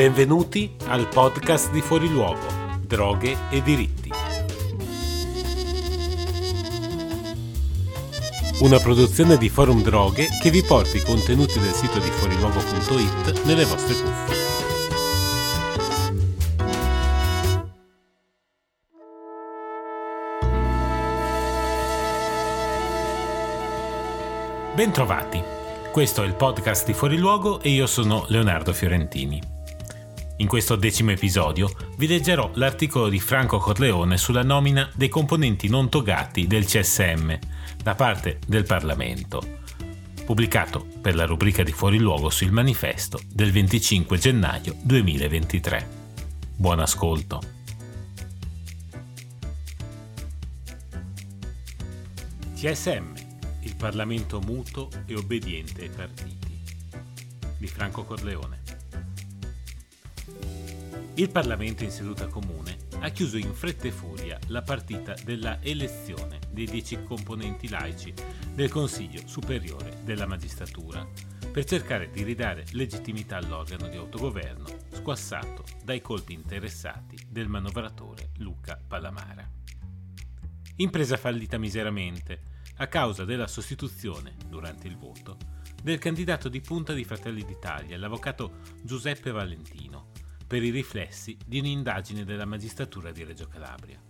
Benvenuti al podcast di Fuori Luogo, Droghe e diritti. Una produzione di Forum Droghe che vi porta i contenuti del sito di fuoriluogo.it nelle vostre cuffie. Bentrovati. Questo è il podcast di Fuori Luogo e io sono Leonardo Fiorentini. In questo decimo episodio vi leggerò l'articolo di Franco Corleone sulla nomina dei componenti non togati del CSM da parte del Parlamento, pubblicato per la rubrica di Fuori Luogo sul manifesto del 25 gennaio 2023. Buon ascolto. CSM il Parlamento muto e obbediente ai partiti di Franco Corleone. Il Parlamento in seduta comune ha chiuso in fretta e furia la partita della elezione dei dieci componenti laici del Consiglio Superiore della Magistratura per cercare di ridare legittimità all'organo di autogoverno squassato dai colpi interessati del manovratore Luca Palamara. Impresa fallita miseramente, a causa della sostituzione, durante il voto, del candidato di punta di Fratelli d'Italia, l'avvocato Giuseppe Valentino, per i riflessi di un'indagine della magistratura di Reggio Calabria.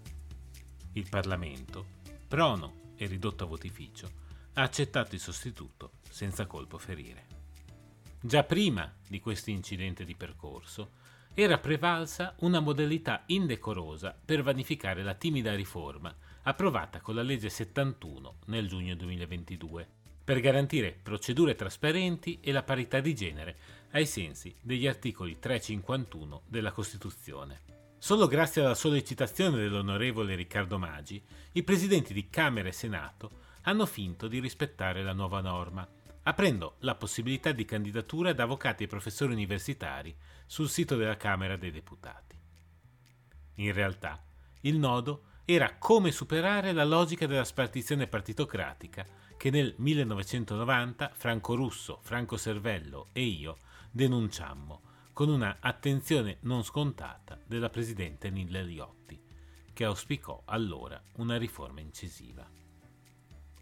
Il Parlamento, prono e ridotto a votificio, ha accettato il sostituto senza colpo ferire. Già prima di questo incidente di percorso, era prevalsa una modalità indecorosa per vanificare la timida riforma approvata con la legge 71 nel giugno 2022, per garantire procedure trasparenti e la parità di genere ai sensi degli articoli 351 della Costituzione. Solo grazie alla sollecitazione dell'onorevole Riccardo Maggi, i presidenti di Camera e Senato hanno finto di rispettare la nuova norma, aprendo la possibilità di candidatura ad avvocati e professori universitari sul sito della Camera dei Deputati. In realtà, il nodo era come superare la logica della spartizione partitocratica che nel 1990 Franco Russo, Franco Servello e io denunciammo con una attenzione non scontata della presidente Nilla Liotti, che auspicò allora una riforma incisiva.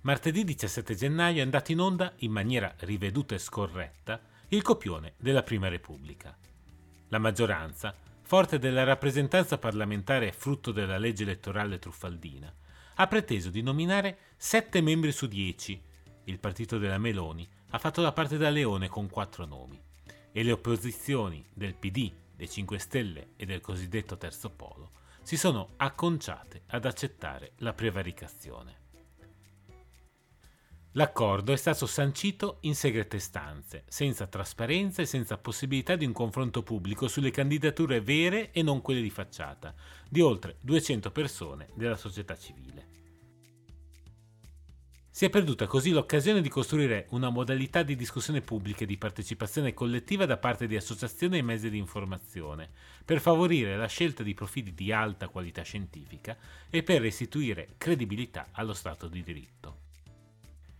Martedì 17 gennaio è andato in onda, in maniera riveduta e scorretta, il copione della Prima Repubblica. La maggioranza forte della rappresentanza parlamentare frutto della legge elettorale truffaldina, ha preteso di nominare sette membri su dieci. Il partito della Meloni ha fatto la parte da leone con quattro nomi e le opposizioni del PD, dei 5 Stelle e del cosiddetto Terzo Polo si sono acconciate ad accettare la prevaricazione. L'accordo è stato sancito in segrete stanze, senza trasparenza e senza possibilità di un confronto pubblico sulle candidature vere e non quelle di facciata, di oltre 200 persone della società civile. Si è perduta così l'occasione di costruire una modalità di discussione pubblica e di partecipazione collettiva da parte di associazioni e mezzi di informazione, per favorire la scelta di profili di alta qualità scientifica e per restituire credibilità allo Stato di diritto.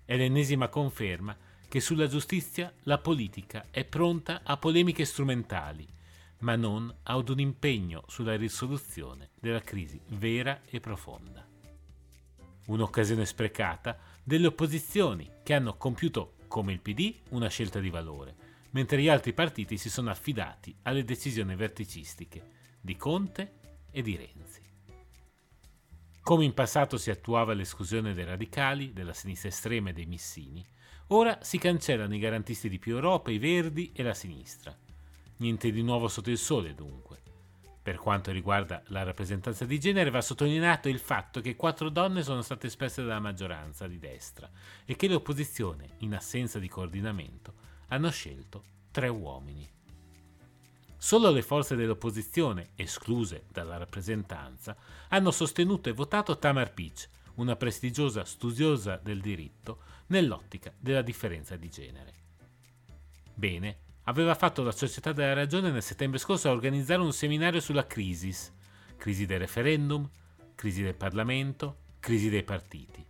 È l'ennesima conferma che sulla giustizia la politica è pronta a polemiche strumentali, ma non ad un impegno sulla risoluzione della crisi vera e profonda. Un'occasione sprecata delle opposizioni che hanno compiuto, come il PD, una scelta di valore, mentre gli altri partiti si sono affidati alle decisioni verticistiche di Conte e di Renzi. Come in passato si attuava l'esclusione dei radicali, della sinistra estrema e dei missini, ora si cancellano i garantisti di più Europa, i verdi e la sinistra. Niente di nuovo sotto il sole, dunque. Per quanto riguarda la rappresentanza di genere, va sottolineato il fatto che quattro donne sono state espresse dalla maggioranza di destra e che l'opposizione, in assenza di coordinamento, hanno scelto tre uomini. Solo le forze dell'opposizione, escluse dalla rappresentanza, hanno sostenuto e votato Tamar Peach, una prestigiosa studiosa del diritto, nell'ottica della differenza di genere. Bene, aveva fatto la Società della Ragione nel settembre scorso a organizzare un seminario sulla crisi, crisi del referendum, crisi del Parlamento, crisi dei partiti.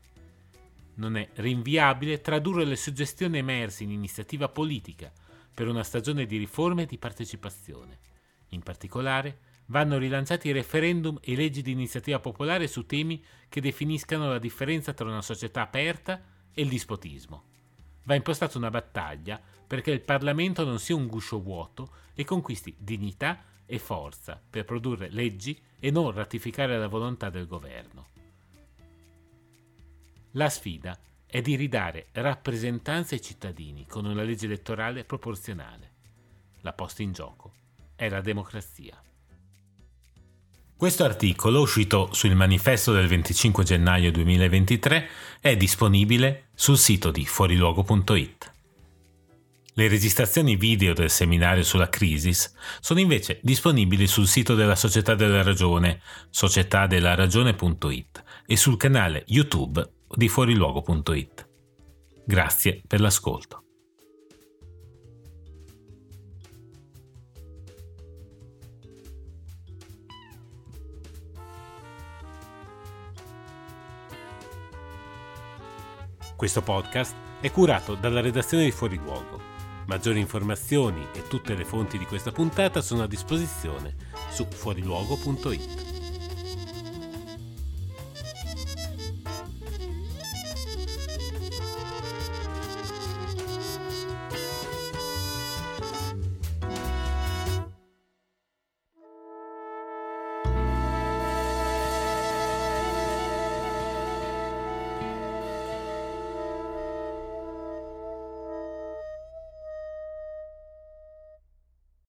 Non è rinviabile tradurre le suggestioni emerse in iniziativa politica, per una stagione di riforme e di partecipazione, In particolare, vanno rilanciati referendum e leggi di iniziativa popolare su temi che definiscano la differenza tra una società aperta e il dispotismo. Va impostata una battaglia perché il Parlamento non sia un guscio vuoto e conquisti dignità e forza per produrre leggi e non ratificare la volontà del governo. La sfida è di ridare rappresentanza ai cittadini con una legge elettorale proporzionale. La posta in gioco è la democrazia. Questo articolo, uscito sul manifesto del 25 gennaio 2023, è disponibile sul sito di fuoriluogo.it. Le registrazioni video del seminario sulla Crisis sono invece disponibili sul sito della Società della Ragione, societadelaragione.it e sul canale YouTube di fuoriluogo.it. Grazie per l'ascolto. Questo podcast è curato dalla redazione di Fuori Luogo. Maggiori informazioni e tutte le fonti di questa puntata sono a disposizione su fuoriluogo.it.